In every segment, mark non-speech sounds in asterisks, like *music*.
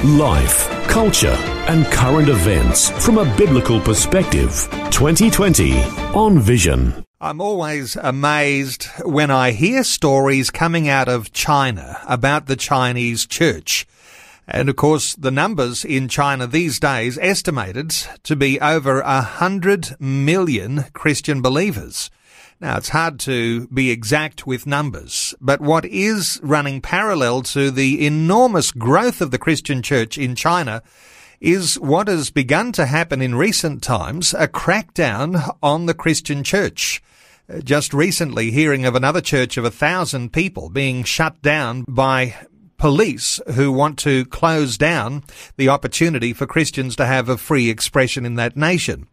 Life, culture, and current events from a biblical perspective. 2020 on Vision. I'm always amazed when I hear stories coming out of China about the Chinese church. And of course, the numbers in China these days estimated to be over a hundred million Christian believers. Now, it's hard to be exact with numbers, but what is running parallel to the enormous growth of the Christian church in China is what has begun to happen in recent times, a crackdown on the Christian church. Uh, just recently hearing of another church of a thousand people being shut down by police who want to close down the opportunity for Christians to have a free expression in that nation.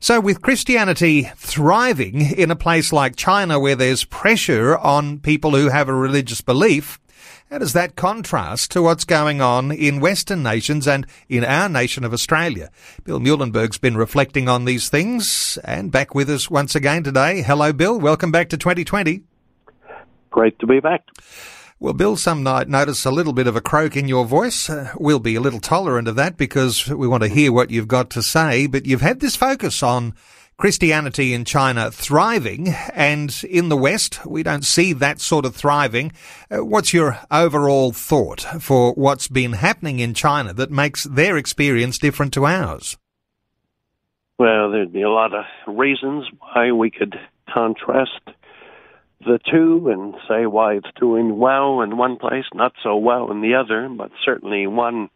So with Christianity thriving in a place like China where there's pressure on people who have a religious belief, how does that contrast to what's going on in Western nations and in our nation of Australia? Bill Muehlenberg's been reflecting on these things and back with us once again today. Hello, Bill. Welcome back to 2020. Great to be back. Well, Bill, some might notice a little bit of a croak in your voice. Uh, we'll be a little tolerant of that because we want to hear what you've got to say. But you've had this focus on Christianity in China thriving, and in the West, we don't see that sort of thriving. Uh, what's your overall thought for what's been happening in China that makes their experience different to ours? Well, there'd be a lot of reasons why we could contrast the two and say why it's doing well in one place, not so well in the other, but certainly one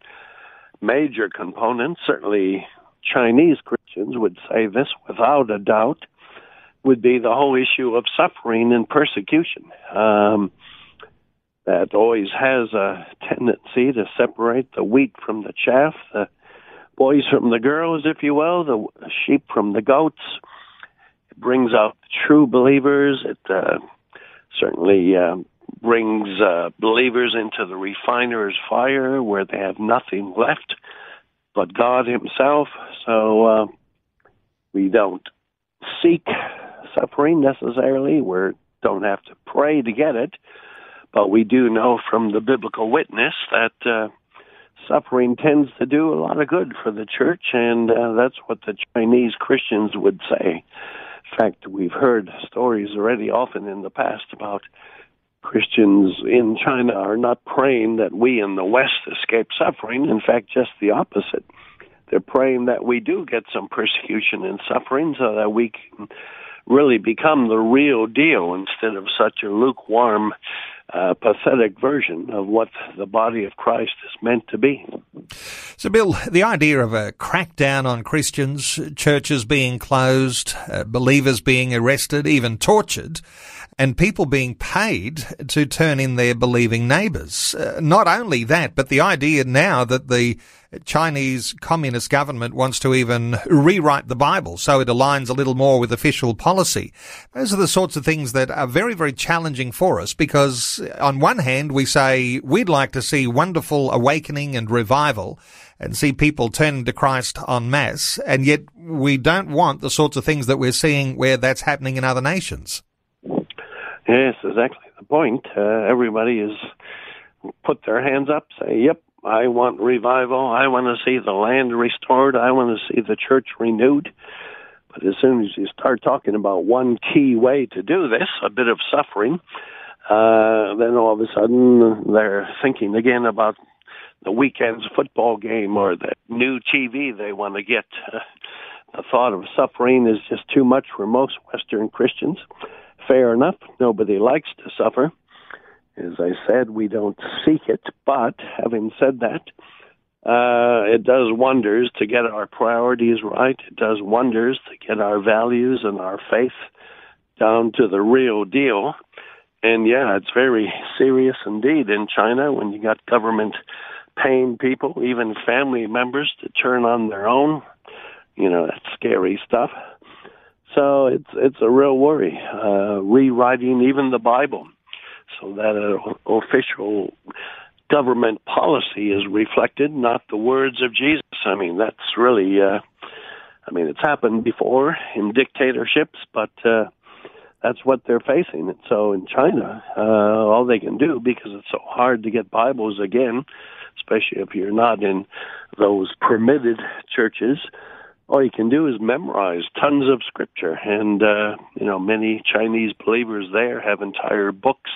major component, certainly Chinese Christians would say this without a doubt, would be the whole issue of suffering and persecution. Um, that always has a tendency to separate the wheat from the chaff, the boys from the girls, if you will, the sheep from the goats. It brings out the true believers. It uh, certainly uh, brings uh, believers into the refiner's fire where they have nothing left but God Himself. So uh, we don't seek suffering necessarily. We don't have to pray to get it, but we do know from the biblical witness that uh, suffering tends to do a lot of good for the church, and uh, that's what the Chinese Christians would say. Fact, we've heard stories already often in the past about Christians in China are not praying that we in the West escape suffering. In fact, just the opposite. They're praying that we do get some persecution and suffering so that we can really become the real deal instead of such a lukewarm, uh, pathetic version of what the body of Christ is meant to be. So, Bill, the idea of a crackdown on Christians, churches being closed, uh, believers being arrested, even tortured, and people being paid to turn in their believing neighbours. Uh, not only that, but the idea now that the Chinese Communist government wants to even rewrite the Bible so it aligns a little more with official policy. Those are the sorts of things that are very, very challenging for us because on one hand, we say we'd like to see wonderful awakening and revival and see people turning to Christ en masse, and yet we don't want the sorts of things that we're seeing where that's happening in other nations. Yes, exactly the point. Uh, everybody has put their hands up, say, "Yep, I want revival. I want to see the land restored. I want to see the church renewed." But as soon as you start talking about one key way to do this, a bit of suffering, uh, then all of a sudden they're thinking again about the weekend's football game or the new TV they want to get. Uh, *laughs* the thought of suffering is just too much for most Western Christians fair enough. Nobody likes to suffer. As I said, we don't seek it, but having said that, uh, it does wonders to get our priorities right. It does wonders to get our values and our faith down to the real deal. And yeah, it's very serious indeed in China when you got government paying people, even family members, to turn on their own you know, that scary stuff. So it's it's a real worry. Uh, rewriting even the Bible so that an official government policy is reflected, not the words of Jesus. I mean, that's really, uh, I mean, it's happened before in dictatorships, but uh, that's what they're facing. And so in China, uh, all they can do, because it's so hard to get Bibles again, especially if you're not in those permitted churches, all you can do is memorize tons of scripture. And, uh, you know, many Chinese believers there have entire books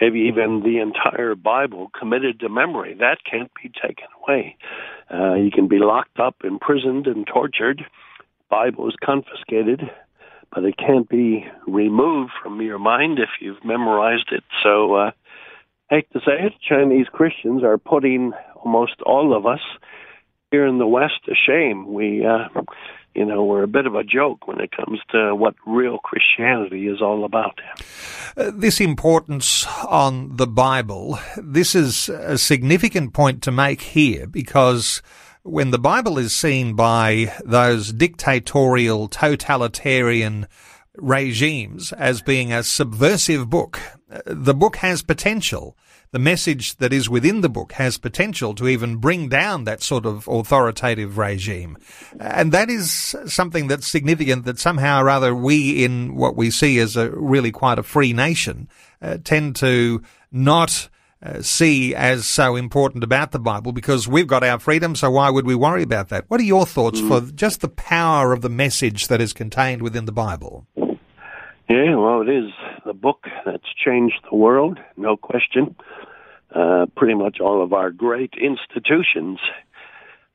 maybe even the entire Bible committed to memory. That can't be taken away. Uh, you can be locked up, imprisoned, and tortured. Bible is confiscated, but it can't be removed from your mind if you've memorized it. So, uh, I hate to say it, Chinese Christians are putting almost all of us here in the West a shame. We uh, you know, we're a bit of a joke when it comes to what real Christianity is all about. Uh, this importance on the Bible, this is a significant point to make here because when the Bible is seen by those dictatorial, totalitarian regimes as being a subversive book, uh, the book has potential the message that is within the book has potential to even bring down that sort of authoritative regime. And that is something that's significant that somehow or other we in what we see as a really quite a free nation uh, tend to not uh, see as so important about the Bible because we've got our freedom, so why would we worry about that? What are your thoughts mm. for just the power of the message that is contained within the Bible? Yeah, well, it is the book that's changed the world, no question. Uh, pretty much all of our great institutions,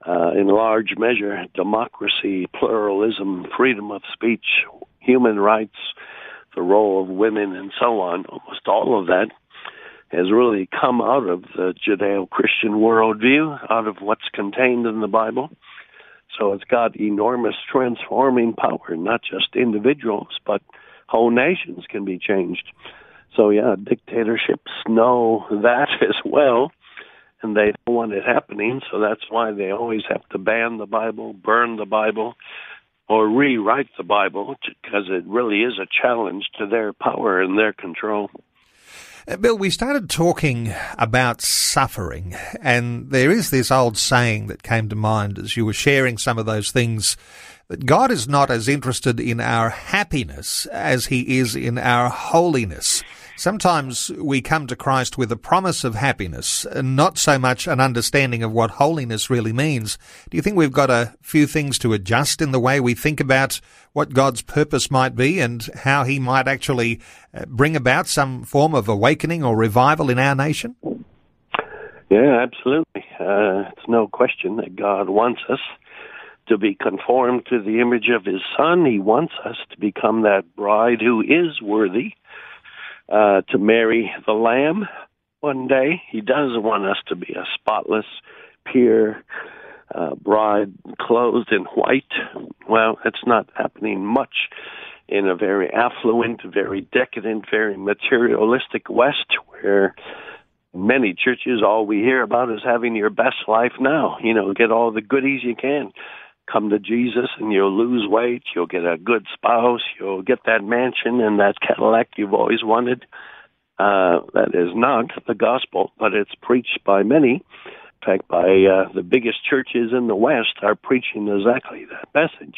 uh, in large measure, democracy, pluralism, freedom of speech, human rights, the role of women, and so on, almost all of that has really come out of the Judeo Christian worldview, out of what's contained in the Bible. So it's got enormous transforming power, not just individuals, but whole nations can be changed. So yeah, dictatorships know that *laughs* as well, and they don't want it happening. So that's why they always have to ban the Bible, burn the Bible, or rewrite the Bible because it really is a challenge to their power and their control. Uh, Bill, we started talking about suffering, and there is this old saying that came to mind as you were sharing some of those things that God is not as interested in our happiness as he is in our holiness. Sometimes we come to Christ with a promise of happiness and not so much an understanding of what holiness really means. Do you think we've got a few things to adjust in the way we think about what God's purpose might be and how he might actually uh, bring about some form of awakening or revival in our nation? Yeah, absolutely. Uh, it's no question that God wants us to be conformed to the image of his son. He wants us to become that bride who is worthy uh, to marry the lamb one day. He does want us to be a spotless, pure uh, bride clothed in white. Well, it's not happening much in a very affluent, very decadent, very materialistic West where many churches all we hear about is having your best life now. You know, get all the goodies you can come to Jesus and you'll lose weight, you'll get a good spouse, you'll get that mansion and that Cadillac you've always wanted. Uh, that is not the gospel, but it's preached by many. In fact, by uh, the biggest churches in the West are preaching exactly that message.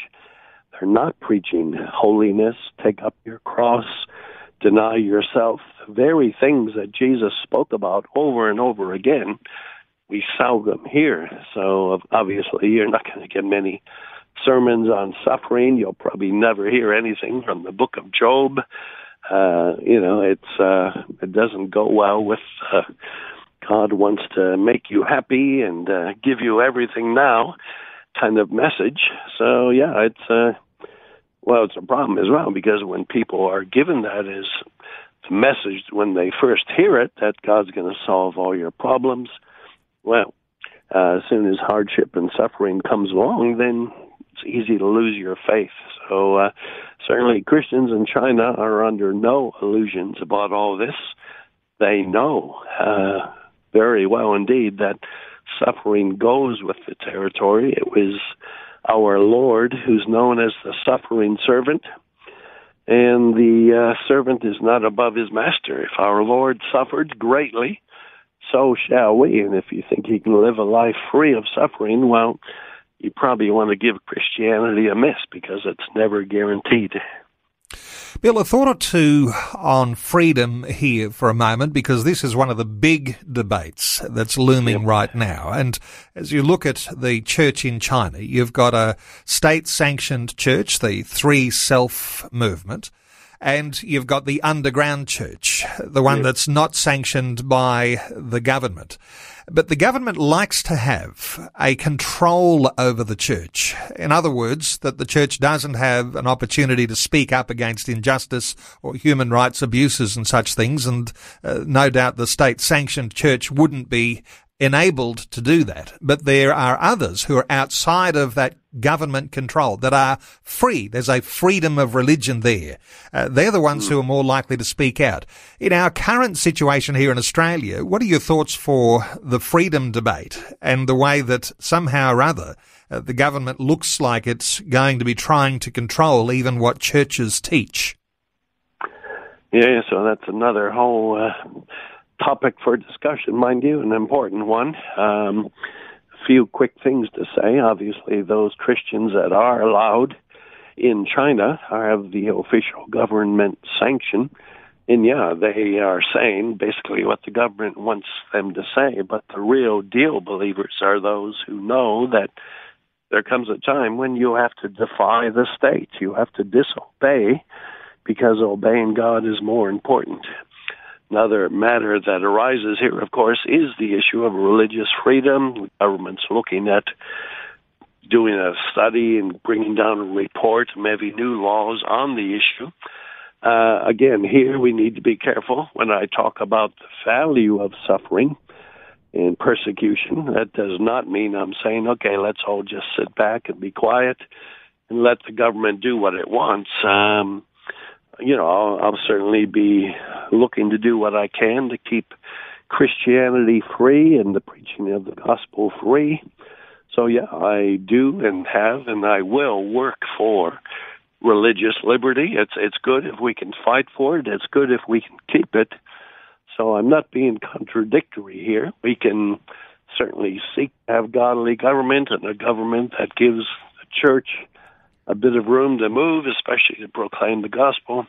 They're not preaching holiness, take up your cross, deny yourself, the very things that Jesus spoke about over and over again we seldom hear. So obviously, you're not going to get many sermons on suffering. You'll probably never hear anything from the Book of Job. Uh, you know, it's uh, it doesn't go well with uh, God wants to make you happy and uh, give you everything now kind of message. So yeah, it's uh, well, it's a problem as well because when people are given that as message when they first hear it that God's going to solve all your problems well, uh, as soon as hardship and suffering comes along, then it's easy to lose your faith. So uh, certainly Christians in China are under no illusions about all this. They know uh, very well indeed that suffering goes with the territory. It was our Lord, who's known as the suffering servant. And the uh, servant is not above his master. If our Lord suffered greatly, so shall we. And if you think you can live a life free of suffering, well, you probably want to give Christianity a miss because it's never guaranteed. Bill, a thought or two on freedom here for a moment, because this is one of the big debates that's looming yep. right now. And as you look at the church in China, you've got a state sanctioned church, the Three Self movement and you've got the underground church, the one yeah. that's not sanctioned by the government. But the government likes to have a control over the church. In other words, that the church doesn't have an opportunity to speak up against injustice or human rights abuses and such things. And uh, no doubt the state sanctioned church wouldn't be enabled to do that. But there are others who are outside of that government control that are free. There's a freedom of religion there. Uh, they're the ones who are more likely to speak out. In our current situation here in Australia, what are your thoughts for the freedom debate and the way that somehow or other uh, the government looks like it's going to be trying to control even what churches teach? Yeah, so that's another whole uh, topic for discussion, mind you, an important one. Um, a few quick things to say. Obviously, those Christians that are allowed in China have the official government sanction. And yeah, they are saying basically what the government wants them to say, but the real deal believers are those who know that there comes a time when you have to defy the state. You have to disobey because obeying God is more important. Another matter that arises here, of course, is the issue of religious freedom. The government's looking at doing a study and bringing down a report, maybe new laws on the issue. Uh, again, here we need to be careful when I talk about the value of suffering and persecution. That does not mean I'm saying, okay, let's all just sit back and be quiet and let the government do what it wants. Um, you know, I'll, I'll certainly be looking to do what I can to keep Christianity free and the preaching of the gospel free. So yeah, I do and have and I will work for religious liberty. It's it's good if we can fight for it. It's good if we can keep it. So I'm not being contradictory here. We can certainly seek to have godly government and a government that gives the church a bit of room to move, especially to proclaim the gospel.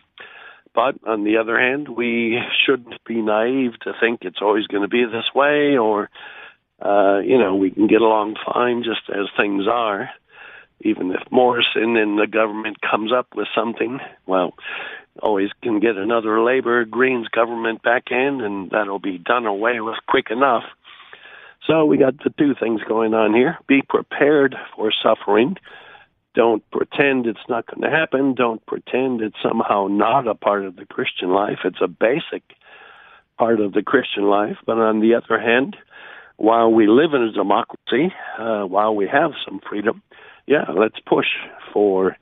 But on the other hand, we shouldn't be naive to think it's always going to be this way or, uh, you know, we can get along fine just as things are. Even if Morrison and the government comes up with something, well, always can get another Labor Greens government back in, and that'll be done away with quick enough. So we got the two things going on here. Be prepared for suffering don't pretend it's not going to happen. Don't pretend it's somehow not a part of the Christian life. It's a basic part of the Christian life. But on the other hand, while we live in a democracy, uh, while we have some freedom, yeah, let's push for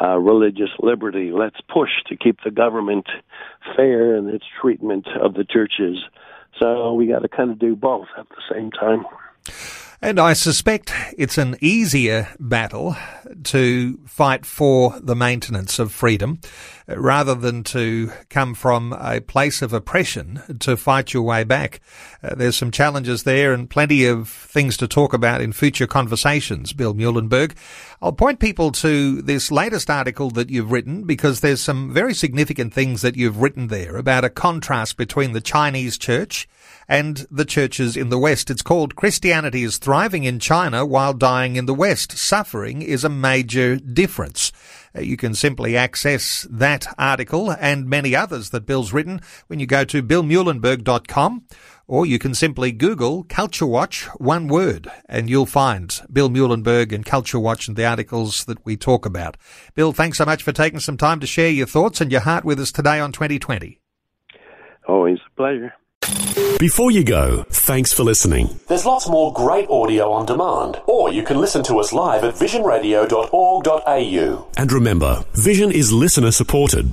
uh, religious liberty. Let's push to keep the government fair in its treatment of the churches. So we got to kind of do both at the same time. And I suspect it's an easier battle to fight for the maintenance of freedom rather than to come from a place of oppression to fight your way back. Uh, there's some challenges there and plenty of things to talk about in future conversations, Bill Muehlenberg. I'll point people to this latest article that you've written because there's some very significant things that you've written there about a contrast between the Chinese church and the churches in the West. It's called Christianity is thriving in China while dying in the West. Suffering is a major difference. Uh, you can simply access that article and many others that Bill's written when you go to billmuehlenberg.com or you can simply Google Culture Watch, one word, and you'll find Bill Muehlenberg and Culture Watch and the articles that we talk about. Bill, thanks so much for taking some time to share your thoughts and your heart with us today on 2020. Always a pleasure. Before you go, thanks for listening. There's lots more great audio on demand, or you can listen to us live at visionradio.org.au. And remember, Vision is listener supported.